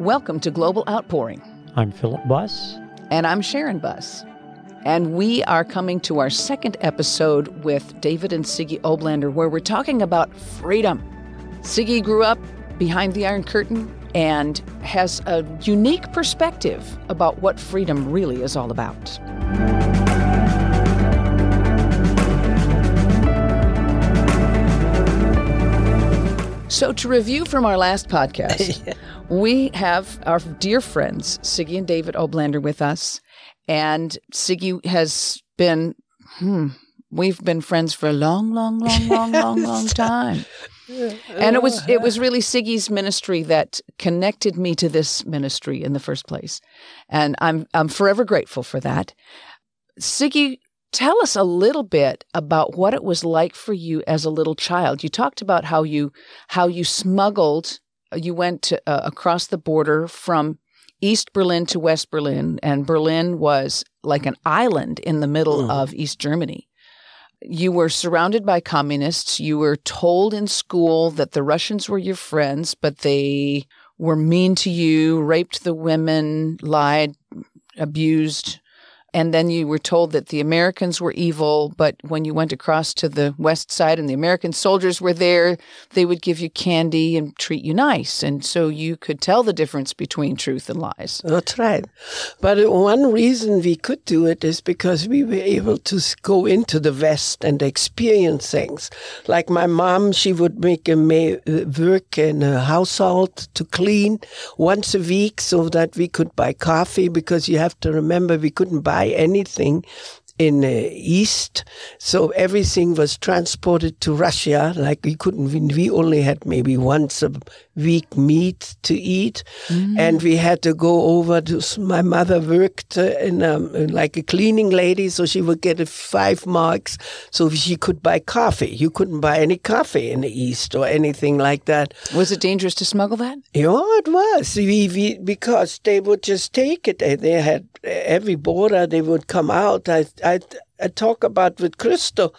Welcome to Global Outpouring. I'm Philip Buss. And I'm Sharon Buss. And we are coming to our second episode with David and Sigi Oblander, where we're talking about freedom. Sigi grew up behind the Iron Curtain and has a unique perspective about what freedom really is all about. So, to review from our last podcast, we have our dear friends, Sigi and David Oblander, with us. And Sigi has been, hmm, we've been friends for a long, long, long, long, long, long time. And it was it was really Sigi's ministry that connected me to this ministry in the first place. And I'm I'm forever grateful for that. Sigi, tell us a little bit about what it was like for you as a little child. You talked about how you how you smuggled you went to, uh, across the border from East Berlin to West Berlin, and Berlin was like an island in the middle mm. of East Germany. You were surrounded by communists. You were told in school that the Russians were your friends, but they were mean to you, raped the women, lied, abused and then you were told that the Americans were evil, but when you went across to the west side and the American soldiers were there, they would give you candy and treat you nice. And so you could tell the difference between truth and lies. That's right. But one reason we could do it is because we were able to go into the West and experience things. Like my mom, she would make a uh, work in a household to clean once a week so that we could buy coffee because you have to remember we couldn't buy anything in the east. So everything was transported to Russia. Like we couldn't, we only had maybe once a week meat to eat. Mm. And we had to go over to, my mother worked uh, in a, like a cleaning lady. So she would get five marks so she could buy coffee. You couldn't buy any coffee in the east or anything like that. Was it dangerous to smuggle that? Yeah, it was. We, we, because they would just take it. They had every border they would come out. I, I, I talk about with Crystal.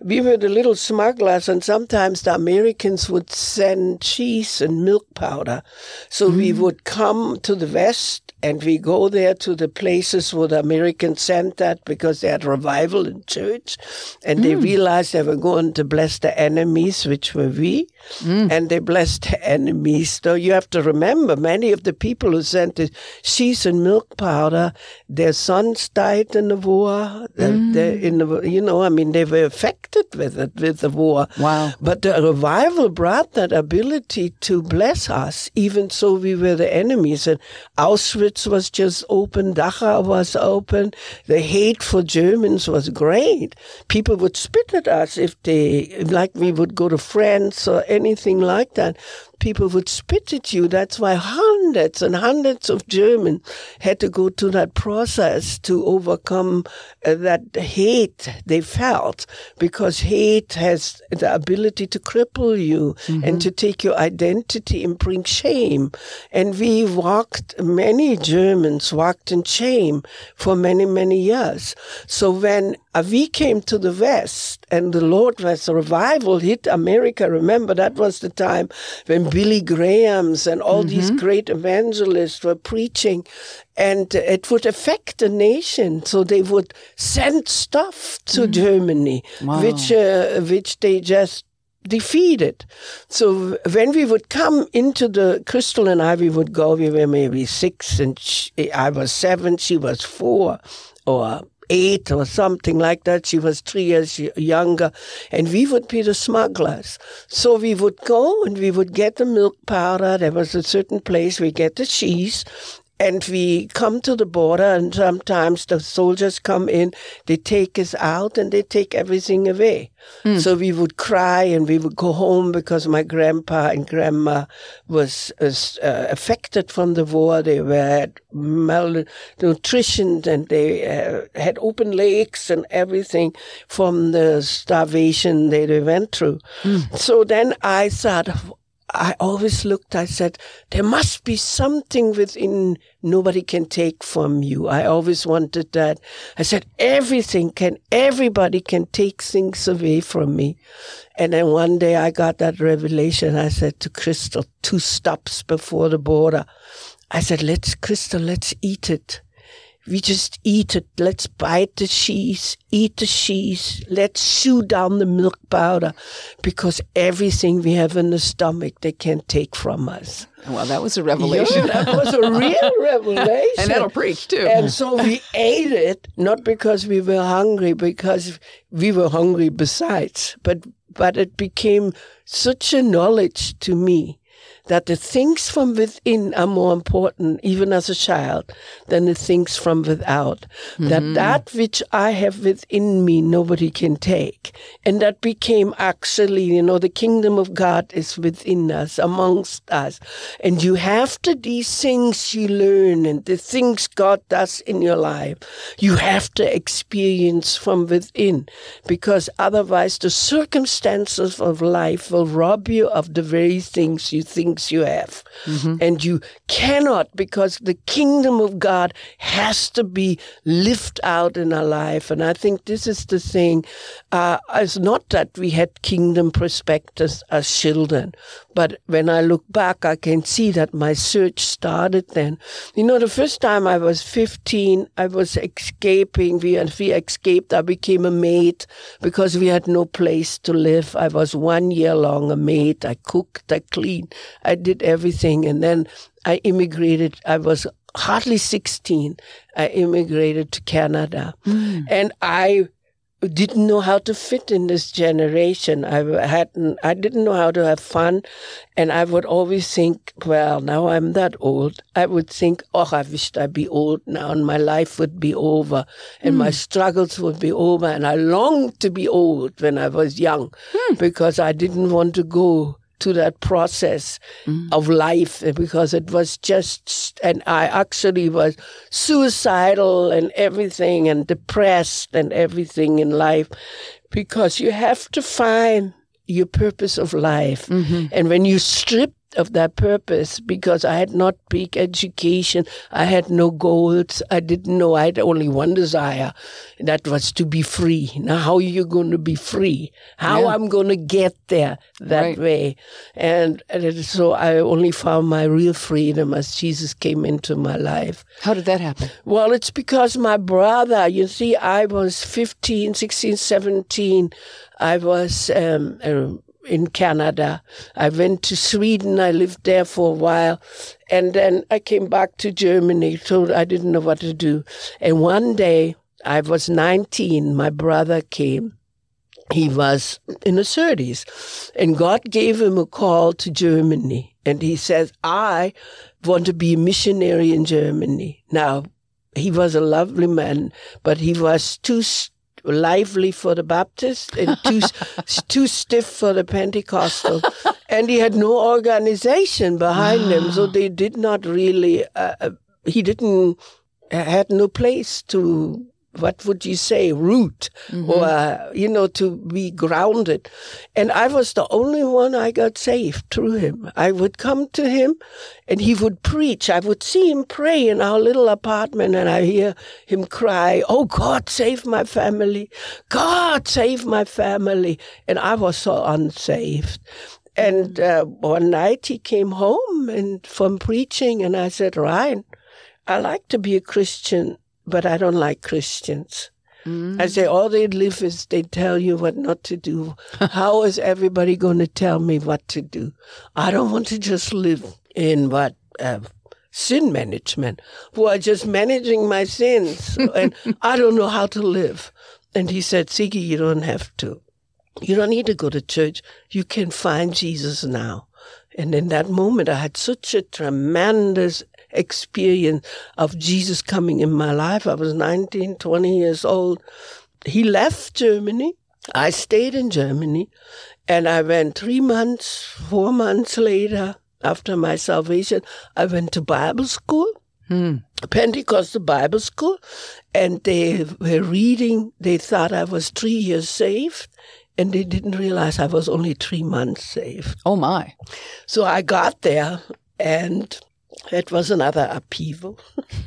We were the little smugglers, and sometimes the Americans would send cheese and milk powder. So mm. we would come to the West and we go there to the places where the Americans sent that because they had revival in church and mm. they realized they were going to bless the enemies, which were we, mm. and they blessed the enemies. So you have to remember, many of the people who sent the cheese and milk powder, their sons died in the war. In the, you know, I mean, they were affected with it, with the war. Wow. But the revival brought that ability to bless us, even so we were the enemies. And Auschwitz was just open, Dachau was open. The hate for Germans was great. People would spit at us if they, like we would go to France or anything like that people would spit at you. That's why hundreds and hundreds of Germans had to go through that process to overcome uh, that hate they felt because hate has the ability to cripple you mm-hmm. and to take your identity and bring shame. And we walked, many Germans walked in shame for many, many years. So when we came to the West and the Lord was revival hit America. Remember, that was the time when Billy Grahams and all mm-hmm. these great evangelists were preaching and it would affect the nation. So they would send stuff to mm. Germany, wow. which, uh, which they just defeated. So when we would come into the Crystal and I, we would go. We were maybe six, and she, I was seven. She was four, or eight or something like that. She was three years younger, and we would be the smugglers. So we would go and we would get the milk powder. There was a certain place we get the cheese, and we come to the border and sometimes the soldiers come in they take us out and they take everything away mm. so we would cry and we would go home because my grandpa and grandma was, uh, affected from the war they were malnutrition and they uh, had open legs and everything from the starvation they, they went through mm. so then i thought I always looked, I said, there must be something within nobody can take from you. I always wanted that. I said, everything can, everybody can take things away from me. And then one day I got that revelation. I said to Crystal, two stops before the border, I said, let's, Crystal, let's eat it. We just eat it. Let's bite the cheese, eat the cheese. Let's chew down the milk powder because everything we have in the stomach, they can't take from us. Well, that was a revelation. Yeah, that was a real revelation. and that'll preach too. And so we ate it, not because we were hungry, because we were hungry besides, but, but it became such a knowledge to me that the things from within are more important, even as a child, than the things from without. Mm-hmm. That that which I have within me, nobody can take. And that became actually, you know, the kingdom of God is within us, amongst us. And you have to, these things you learn and the things God does in your life, you have to experience from within because otherwise the circumstances of life will rob you of the very things you think you have. Mm-hmm. And you cannot, because the kingdom of God has to be lived out in our life. And I think this is the thing. Uh, it's not that we had kingdom perspectives as children, but when I look back, I can see that my search started then. You know, the first time I was 15, I was escaping. We, and we escaped. I became a maid because we had no place to live. I was one year long a maid. I cooked, I cleaned, I did everything. And then I immigrated. I was hardly 16. I immigrated to Canada. Mm. And I didn't know how to fit in this generation. I hadn't, I didn't know how to have fun. And I would always think, well, now I'm that old. I would think, oh, I wished I'd be old now and my life would be over and mm. my hmm. struggles would be over. And I longed to be old when I was young mm. because I didn't want to go to that process mm. of life because it was just, and I actually was suicidal and everything and depressed and everything in life because you have to find your purpose of life. Mm-hmm. And when you strip of that purpose because I had not big education. I had no goals. I didn't know. I had only one desire. That was to be free. Now, how are you going to be free? How yeah. I'm going to get there that right. way? And, and so I only found my real freedom as Jesus came into my life. How did that happen? Well, it's because my brother, you see, I was 15, 16, 17. I was um, in Canada. I went to Sweden. I lived there for a while. And then I came back to Germany, so I didn't know what to do. And one day, I was 19, my brother came. He was in the 30s. And God gave him a call to Germany. And he says, I want to be a missionary in Germany. Now, he was a lovely man, but he was too lively for the Baptist and too too stiff for the Pentecostal, and he had no organization behind him, so they did not really. Uh, uh he didn't had no place to what would you say, root mm-hmm. or, you know, to be grounded. And I was the only one I got saved through him. I would come to him and he would preach. I would see him pray in our little apartment and I hear him cry, Oh God, save my family. God, save my family. And I was so unsaved. And uh, one night he came home and from preaching and I said, Ryan, I like to be a Christian but I don't like Christians. Mm. I say all they live is they tell you what not to do. How is everybody going to tell me what to do? I don't want to just live in what uh, sin management, who are just managing my sins, and I don't know how to live. And he said, Sigi, you don't have to. You don't need to go to church. You can find Jesus now. And in that moment, I had such a tremendous experience of Jesus coming in my life. I was 19, 20 years old. He left Germany. I stayed in Germany and I went three months, four months later after my salvation. I went to Bible school. Hmm. Pentecostal Bible School, and they were reading. They thought I was three years saved, and they didn't realize I was only three months saved. Oh my. So I got there, and it was another upheaval.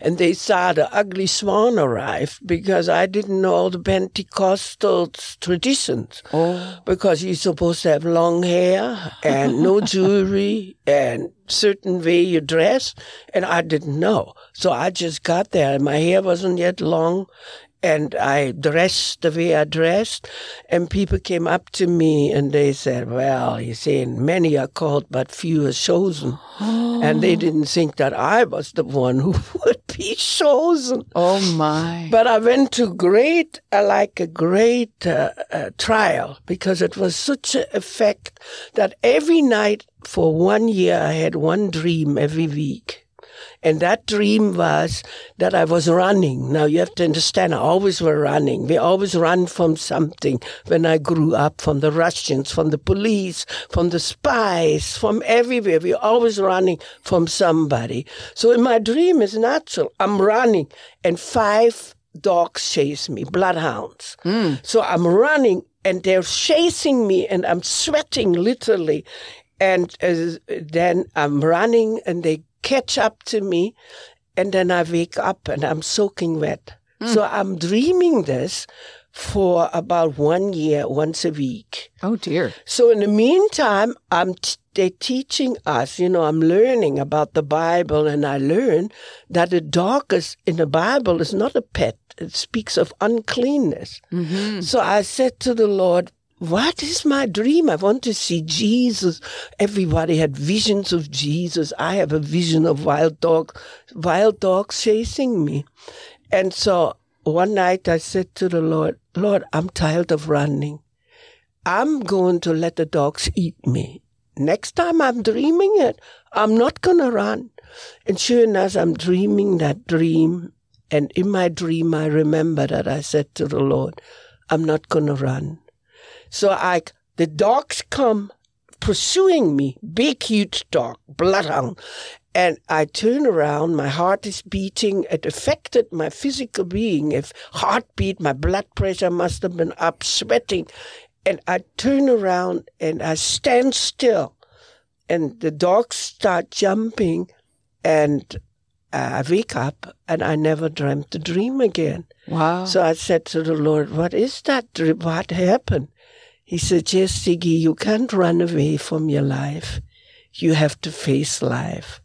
and they saw the ugly swan arrive because I didn't know all the Pentecostal traditions. Oh. Because you're supposed to have long hair and no jewelry and certain way you dress. And I didn't know. So I just got there and my hair wasn't yet long and I dressed the way I dressed, and people came up to me and they said, "Well, you see, many are called, but few are chosen," and they didn't think that I was the one who would be chosen. Oh my. But I went to great, uh, like a great uh, uh, trial because it was such an effect that every night for one year I had one dream every week. And that dream was that I was running. Now you have to understand, I always were running. We always run from something when I grew up, from the Russians, from the police, from the spies, from everywhere. We're always running from somebody. So in my dream it's natural. I'm running and five dogs chase me, bloodhounds. So I'm running and they're chasing me and I'm sweating literally. And uh, then I'm running and they catch up to me and then I wake up and I'm soaking wet. Hmm. So I'm dreaming this for about one year, once a week. Oh dear. So in the meantime, I'm t- they're teaching us, you know, I'm learning about the Bible and I learn that the dog is in the Bible is not a pet. It speaks of uncleanness. Mm-hmm. So I said to the Lord, what is my dream? I want to see Jesus. Everybody had visions of Jesus. I have a vision of wild dog, wild dogs chasing me. And so one night I said to the Lord, Lord, I'm tired of running. I'm going to let the dogs eat me. Next time I'm dreaming it, I'm not going to run. And sure enough, I'm dreaming that dream. And in my dream, I remember that I said to the Lord, I'm not going to run. So I, the dogs come pursuing me, big, huge dog, bloodhound. And I turn around, my heart is beating. It affected my physical being. If heartbeat, my blood pressure must have been up, sweating. And I turn around and I stand still. And the dogs start jumping and I wake up and I never dreamt the dream again. Wow. So I said to the Lord, What is that? dream? What happened? He said, Yes, Sigi, you can't run away from your life. You have to face life.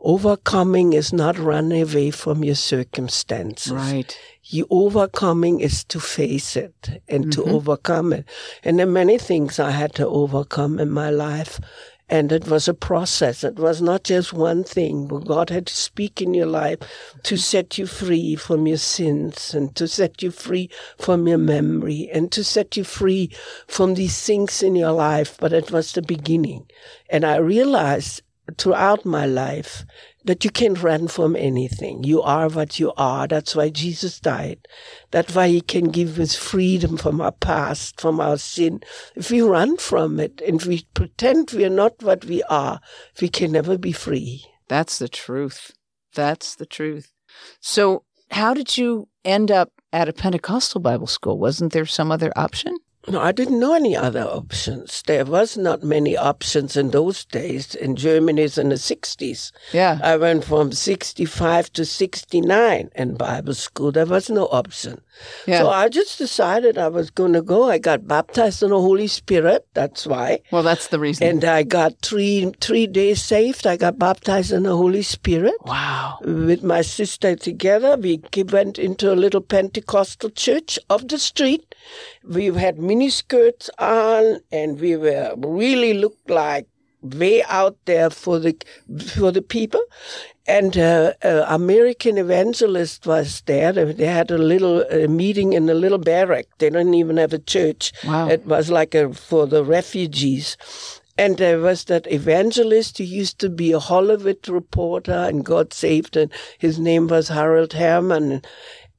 Overcoming is not running away from your circumstances. right. You overcoming is to face it and to mm-hmm. overcome it. And there are many things I had to overcome in my life. And it was a process. It was not just one thing, God had to speak in your life to set you free from your sins and to set you free from your memory and to set you free from these things in your life. But it was the beginning. And I realized throughout my life that you can't run from anything. You are what you are. That's why Jesus died. That's why he can give us freedom from our past, from our sin. If we run from it and we pretend we are not what we are, we can never be free. That's the truth. That's the truth. So, how did you end up at a Pentecostal Bible school? Wasn't there some other option? No, I didn't know any other options. There was not many options in those days in Germany in the 60s. Yeah. I went from 65 to 69 in Bible school. There was no option. Yeah. So I just decided I was going to go. I got baptized in the Holy Spirit. That's why. well, that's the reason. And I got three three days saved. I got baptized in the Holy Spirit wow. with my sister together. We went into a little Pentecostal church off the street. We had miniskirts on, and we were really looked like way out there for the for the people. And uh, uh, American evangelist was there. They, had a little uh, meeting in a little barrack. They didn't even have a church. Wow. It was like a, for the refugees. And there was that evangelist who used to be a Hollywood reporter and God saved him. His name was Harold Herman.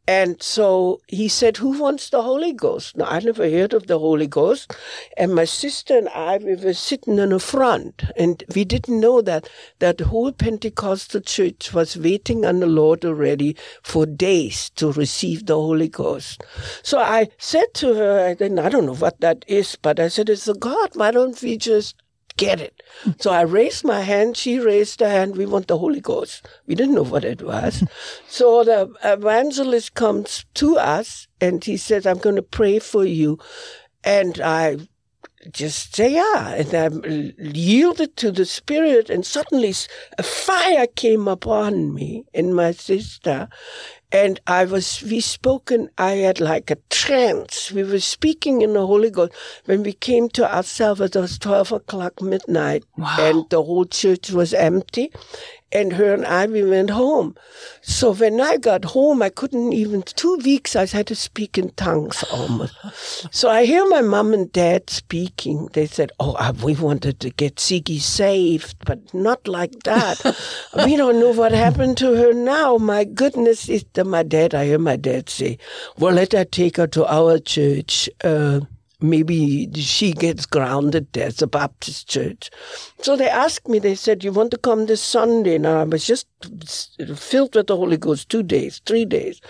And so he said, Who wants the Holy Ghost? Now, I never heard of the Holy Ghost. And my sister and I, we were sitting in the front, and we didn't know that that whole Pentecostal church was waiting on the Lord already for days to receive the Holy Ghost. So I said to her, I, I don't know what that is, but I said, It's a God. Why don't we just get it. So I raised my hand, she raised her hand, we want the Holy Ghost. We didn't know what it was. so the evangelist comes to us and he says, I'm going to pray for you. And I just say yeah. And I yielded to the Spirit, and suddenly a fire came upon me and my sister. And I was, we spoken, I had like a trance. We were speaking in the Holy Ghost. When we came to ourselves, it was 12 o'clock midnight. Wow. And the whole church was empty and her and I, we went home. So when I got home, I couldn't even, two weeks, I had to speak in tongues almost. so I hear my mom and dad speaking. They said, Oh, uh, we wanted to get Sigi saved, but not like that. we don't know what happened to her now. My goodness, is my dad, I hear my dad say, Well, let her take her to our church. Uh, maybe she gets grounded there. It's a Baptist church. So they asked me, they said, You want to come this Sunday? Now I was just filled with the Holy Ghost two days, three days.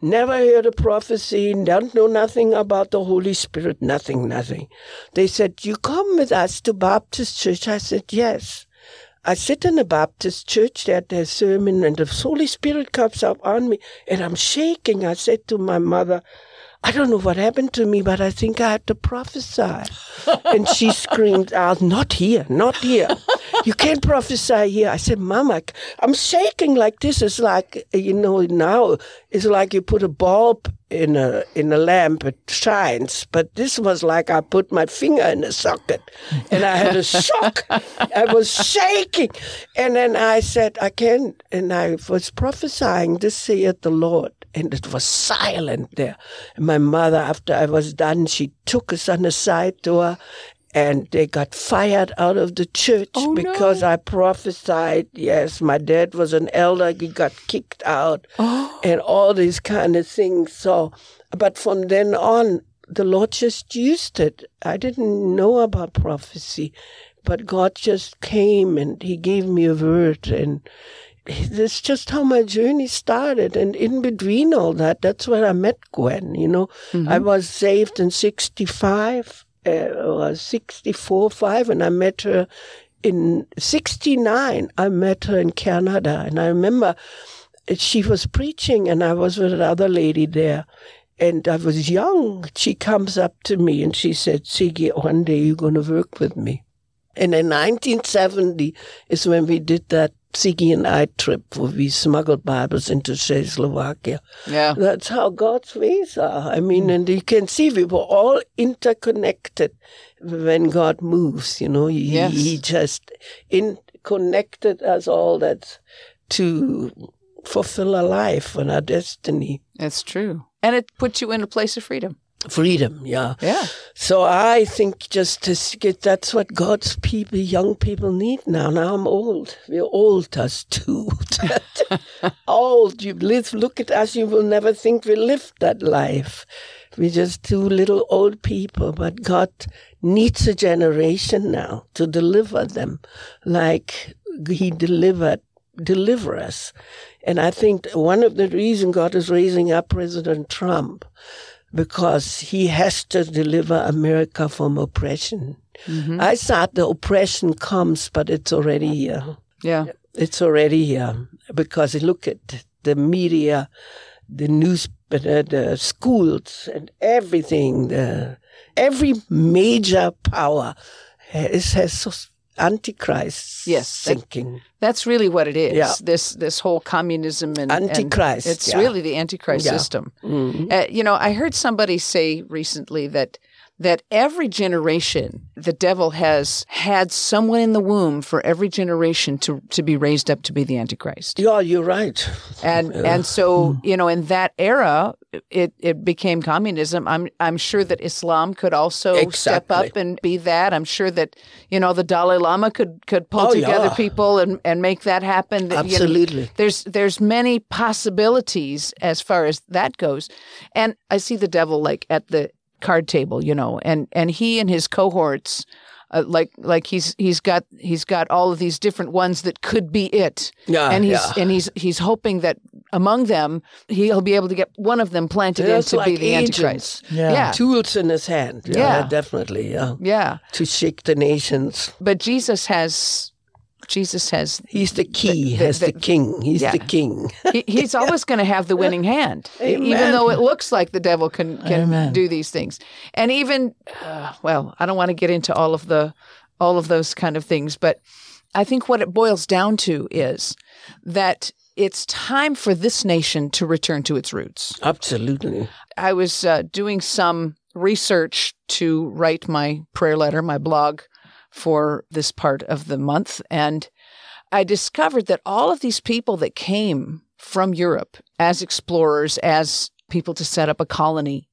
Never heard a prophecy, don't know nothing about the Holy Spirit, nothing, nothing. They said, You come with us to Baptist church? I said, Yes. I sit in a Baptist church, had their sermon, and the Holy Spirit comes up on me, and I'm shaking. I said to my mother, I don't know what happened to me, but I think I had to prophesy. and she screamed out, Not here, not here. You can't prophesy here. I said, Mama, I'm shaking like this. It's like, you know, now it's like you put a bulb in a in a lamp, it shines. But this was like I put my finger in a socket and I had a shock. I was shaking. And then I said, I can't. And I was prophesying, This saith the Lord and it was silent there. And my mother, after I was done, she took us on the side door and they got fired out of the church oh, because no. I prophesied. Yes, my dad was an elder. He got kicked out oh. and all these kind of things. So, but from then on, the Lord just used it. I didn't know about prophecy, but God just came and he gave me a word and that's just how my journey started. And in between all that, that's where I met Gwen. You know, mm-hmm. I was saved in 65, uh, or 64, 5, and I met her in 69. I met her in Canada. And I remember she was preaching, and I was with another lady there. And I was young. She comes up to me and she said, Sigi, one day you're going to work with me. And in 1970 is when we did that Sigi and I trip where we smuggled Bibles into Czechoslovakia. Yeah. That's how God's ways are. I mean, and you can see we were all interconnected when God moves, you know. He, yes. he just in connected us all that to fulfill our life and our destiny. That's true. And it puts you in a place of freedom. Freedom, yeah. Yeah. So I think just to get that's what God's people, young people need now. Now I'm old. We're old, us too. old. You live, look at us, you will never think we lived that life. We're just two little old people, but God needs a generation now to deliver them like He delivered, deliver us. And I think one of the reasons God is raising up President Trump because he has to deliver America from oppression. Mm-hmm. I thought the oppression comes, but it's already here. Yeah. It's already here because look at the media, the news, uh, the schools, and everything. The, every major power has, has antichrist yes thinking. That, that's really what it is. Yeah. This this whole communism and antichrist. And it's yeah. really the antichrist yeah. system. Mm-hmm. Uh, you know, I heard somebody say recently that that every generation the devil has had someone in the womb for every generation to to be raised up to be the antichrist. Yeah, you're right. and and so hmm. you know in that era it it became communism. I'm i'm sure that islam could also step up and be that. I'm sure that you know the dalai lama could could pull Oh, together yeah. people and and make that happen. That, you know, Absolutely. there's there's many possibilities as far as that goes. And i see the devil like at the card table you know and and he and his cohorts uh, like like he's he's got he's got all of these different ones that could be it Yeah, and he's yeah. and he's he's hoping that among them he'll be able to get one of them planted in That's to be the agents. antichrist Yeah. yeah Tools in his hand. Yeah, Yeah. definitely. Yeah. yeah To shake the nations. but jesus has jesus has He's the key. the- He's the- the, king. He's yeah. the king. he, he's always going to have the winning hand, e- even though it looks like the devil can can Amen. do these things. And even, uh, well, I don't want to get into all of the all of those kind of things, but I think what it boils down to is that it's time for this nation to return to its roots. Absolutely. I was uh, doing some research to write my prayer letter, my blog for this part of the month. And I discovered that all of these people that came from Europe as explorers, as people to set up a colony,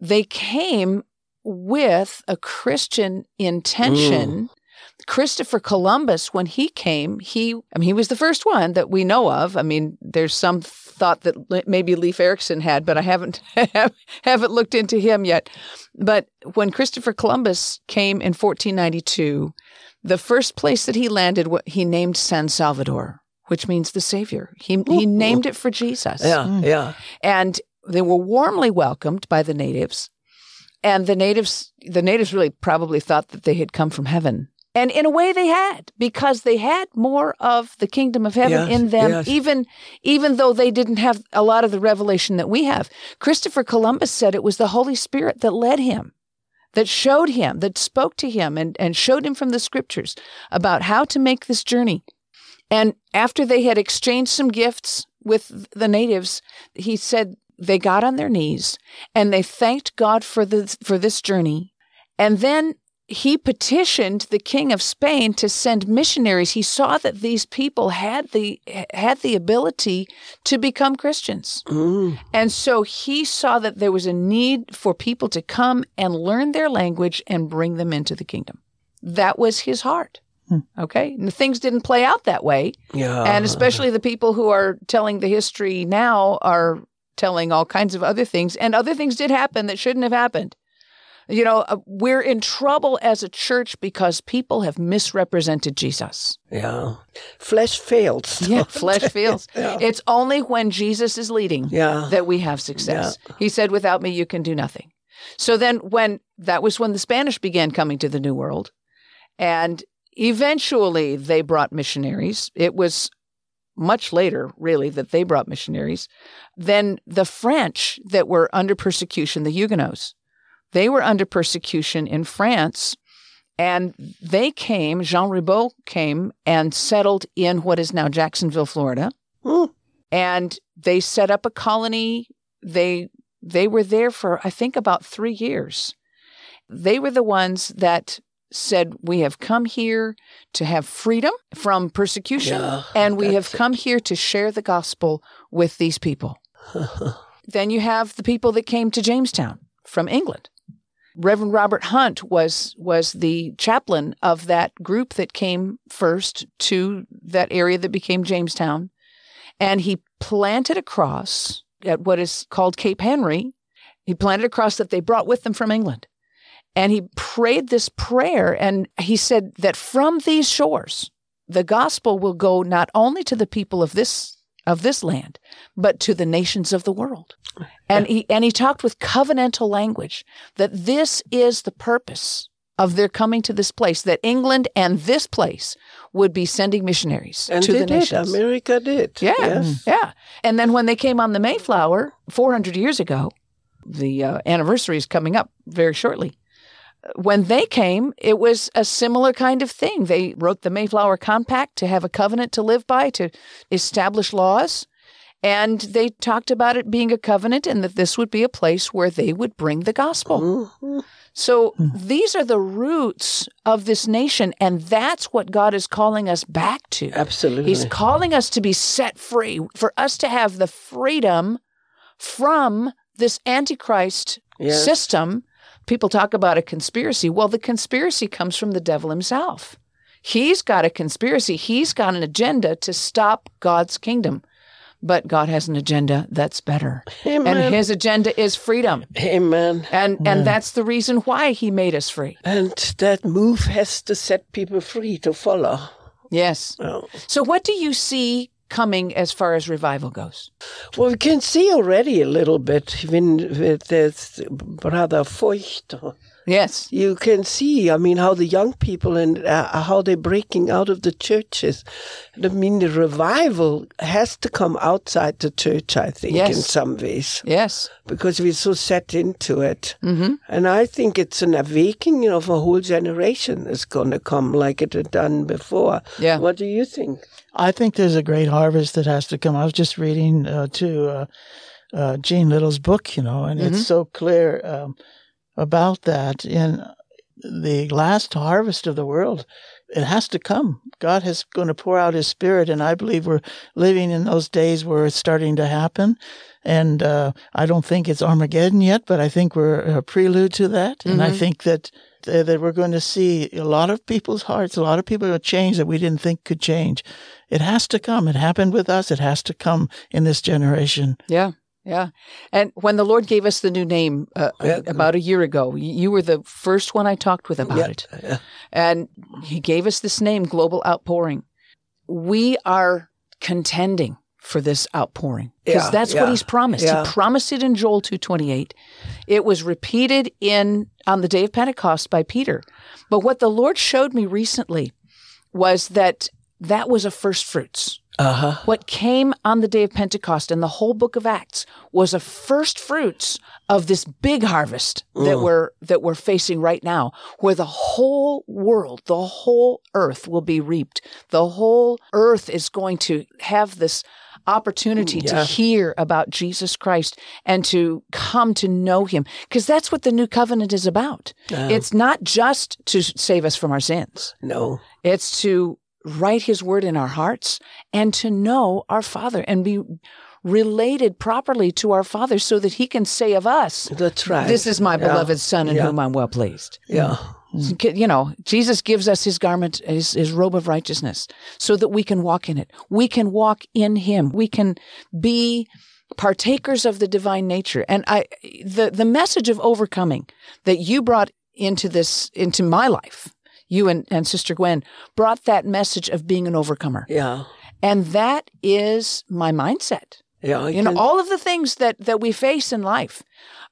they came with a Christian intention. Christopher Columbus, when he came, he I mean he was the first one that we know of. I mean, there's some thought that maybe Leif Erikson had, but I haven't haven't looked into him yet. But when Christopher Columbus came in 1492, the first place that he landed, wa- he named San Salvador, which means the Savior. He he named it for Jesus Yeah, mm. yeah. and they were warmly welcomed by the natives and the natives the natives really probably thought that they had come from heaven and in a way they had because they had more of the kingdom of heaven Yes, in them yes. even even though they didn't have a lot of the revelation that we have christopher columbus said it was the holy spirit that led him that showed him that spoke to him and, and showed him from the scriptures about how to make this journey and after they had exchanged some gifts with the natives, he said they got on their knees and they thanked God for this, for this journey. And then he petitioned the king of Spain to send missionaries. He saw that these people had the had the ability to become Christians. Mm. And so he saw that there was a need for people to come and learn their language and bring them into the kingdom. That was his heart. Okay. And things didn't play out that way. Yeah. And especially the people who are telling the history now are telling all kinds of other things. And other things did happen that shouldn't have happened. You know, uh, we're in trouble as a church because people have misrepresented Jesus. yeah. Flesh fails. Yeah, flesh feels. It's only when Jesus is leading Yeah. that we have success. He said, without me, you can do nothing. So then, when that was when the Spanish began coming to the New World, and eventually they brought missionaries. It was much later, really, that they brought missionaries. Then the French that were under persecution, the Huguenots, they were under persecution in France. And they came, Jean Ribault came and settled in what is now Jacksonville, Florida Hmm. and they set up a colony. They they were there for I think about three years. They were the ones that said, "We have come here to have freedom from persecution, Yeah, and we have come here to share the gospel with these people." then you have the people that came to Jamestown from England. Reverend Robert Hunt was was the chaplain of that group that came first to that area that became Jamestown, and he planted a cross at what is called Cape Henry. He planted a cross that they brought with them from England, and he prayed this prayer, and he said that from these shores, the gospel will go not only to the people of this of this land, but to the nations of the world. And he and he talked with covenantal language that this is the purpose of their coming to this place, that England and this place would be sending missionaries And to the did. nations. America did. Yeah, Yes. yeah. And then when they came on the Mayflower 400 years ago, the uh, anniversary is coming up very shortly. When they came, it was a similar kind of thing. They wrote the Mayflower Compact to have a covenant to live by, to establish laws. And they talked about it being a covenant and that this would be a place where they would bring the gospel. Mm-hmm. So hmm. these are the roots of this nation. And that's what God is calling us back to. Absolutely. He's calling us to be set free, for us to have the freedom from this Antichrist Yes. system. People talk about a conspiracy. Well, the conspiracy comes from the devil himself. He's got a conspiracy, he's got an agenda to stop God's kingdom. But God has an agenda that's better. Amen. And his agenda is freedom. Amen. And and that's the reason why he made us free. And that move has to set people free to follow. Yes. Oh. So what do you see coming as far as revival goes? Well, we can see already a little bit when with this brother Feucht. Yes. You can see, I mean, how the young people and uh, how they're breaking out of the churches. I mean, the revival has to come outside the church, I think, Yes. in some ways, Yes. because we're so set into it. Mm-hmm. And I think it's an awakening of a whole generation that's going to come like it had done before. Yeah. What do you think? I think there's a great harvest that has to come. I was just reading uh, to uh, uh, Gene Little's book, you know, and it's so clear um, about that. In the last harvest of the world, it has to come. God is going to pour out His Spirit, and I believe we're living in those days where it's starting to happen. And uh, I don't think it's Armageddon yet, but I think we're a prelude to that. And I think that uh, that we're going to see a lot of people's hearts, a lot of people will change that we didn't think could change. It has to come. It happened with us. It has to come in this generation. Yeah. Yeah. And when the Lord gave us the new name uh, Yeah. about a year ago, you were the first one I talked with about it. Yeah. And He gave us this name, Global Outpouring. We are contending for this outpouring because Yeah, that's what He's promised. yeah. He promised it in Joel 228. It was repeated in on the day of Pentecost by Peter. But what the Lord showed me recently was that that was a first fruits. Uh huh. What came on the day of Pentecost and the whole book of Acts was a first fruits of this big harvest that we're that we're facing right now, where the whole world, the whole earth will be reaped. The whole earth is going to have this opportunity to hear about Jesus Christ and to come to know him because that's what the new covenant is about. It's not just to save us from our sins. No. It's to write his word in our hearts and to know our Father and be related properly to our Father so that he can say of us, That's right. This is my Yeah. beloved Son in Yeah. whom I'm well pleased. Yeah. You know, Jesus gives us his garment, his, his robe of righteousness so that we can walk in it. We can walk in him. We can be partakers of the divine nature. And I, the, the message of overcoming that you brought into this, into my life, you and, and Sister Gwen brought that message of being an overcomer. Yeah. And that is my mindset. Yeah. I You know, can- all of the things that, that we face in life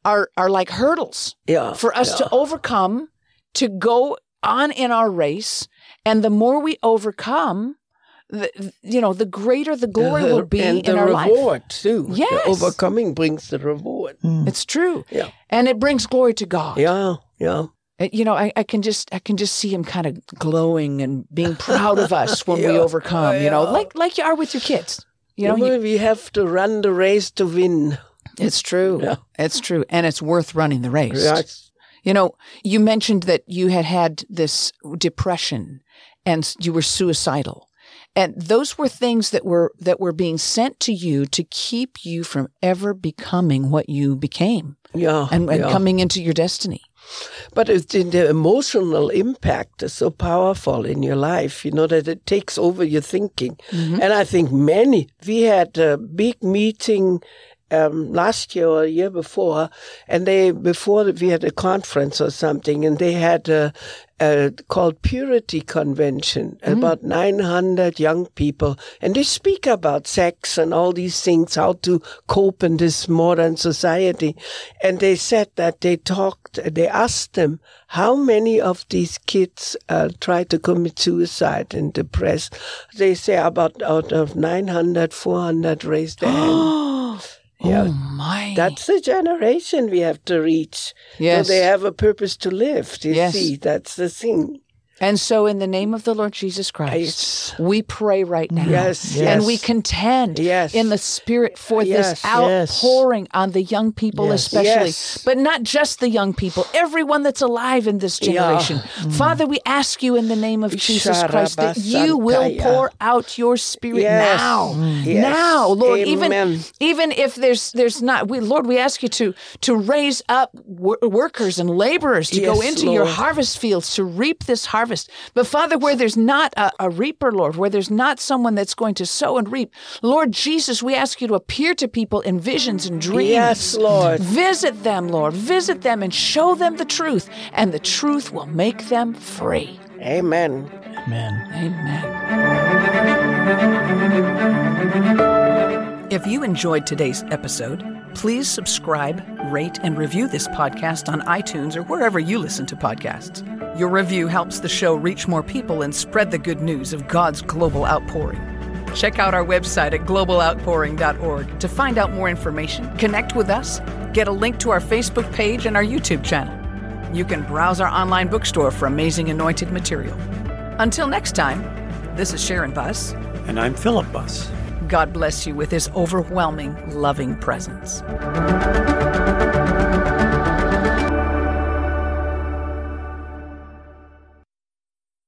are, are like hurdles yeah. for us yeah. to overcome, to go on in our race. And the more we overcome, the, you know, the greater the glory The- will be and in the our life. reward too. The Yes. overcoming brings the reward. It's true. Yeah. And it brings glory to God. Yeah. Yeah. You know, I, I can just I can just see him kind of glowing and being proud of us when we Yeah. overcome, you know, like like you are with your kids. You know, you- we have to run the race to win. it's true. Yeah. It's true. And it's worth running the race. Yes. You know, you mentioned that you had had this depression and you were suicidal. And those were things that were that were being sent to you to keep you from ever becoming what you became Yeah. and, and yeah. coming into your destiny. But it's the, the emotional impact is so powerful in your life, you know, that it takes over your thinking. Mm-hmm. And I think many, we had a big meeting um, last year or a year before, and they, before we had a conference or something, and they had a, a called Purity Convention, about 900 young people, and they speak about sex and all these things, how to cope in this modern society. And they said that they talked, they asked them, how many of these kids uh, try to commit suicide and depressed? They say about out of 900, 400 raised their hand. Yeah. Oh my. That's the generation we have to reach. Yes. So they have a purpose to live. You Yes. see, that's the thing. And so, in the name of the Lord Jesus Christ, Yes. we pray right now. Yes, And we contend Yes. in the Spirit for Yes. this outpouring on the young people, Yes. especially, Yes. but not just the young people, everyone that's alive in this generation. Mm. Father, we ask you in the name of Jesus Christ that you will pour out your Spirit Yes. now. Mm. Yes. Now, Lord, even Amen. even if there's there's not, we Lord, we ask you to to raise up wor- workers and laborers to go Yes, into your harvest fields to reap this harvest. But Father, where there's not a, a reaper, Lord, where there's not someone that's going to sow and reap, Lord Jesus, we ask you to appear to people in visions and dreams. Yes, Lord. Visit them, Lord. Visit them and show them the truth, and the truth will make them free. Amen. Amen. Amen. If you enjoyed today's episode, please subscribe, rate, and review this podcast on iTunes or wherever you listen to podcasts. Your review helps the show reach more people and spread the good news of God's global outpouring. Check out our website at globaloutpouring.org to find out more information, connect with us, get a link to our Facebook page and our YouTube channel. You can browse our online bookstore for amazing anointed material. Until next time, this is Sharon Buss. And I'm Philip Buss. God bless you with his overwhelming, loving presence.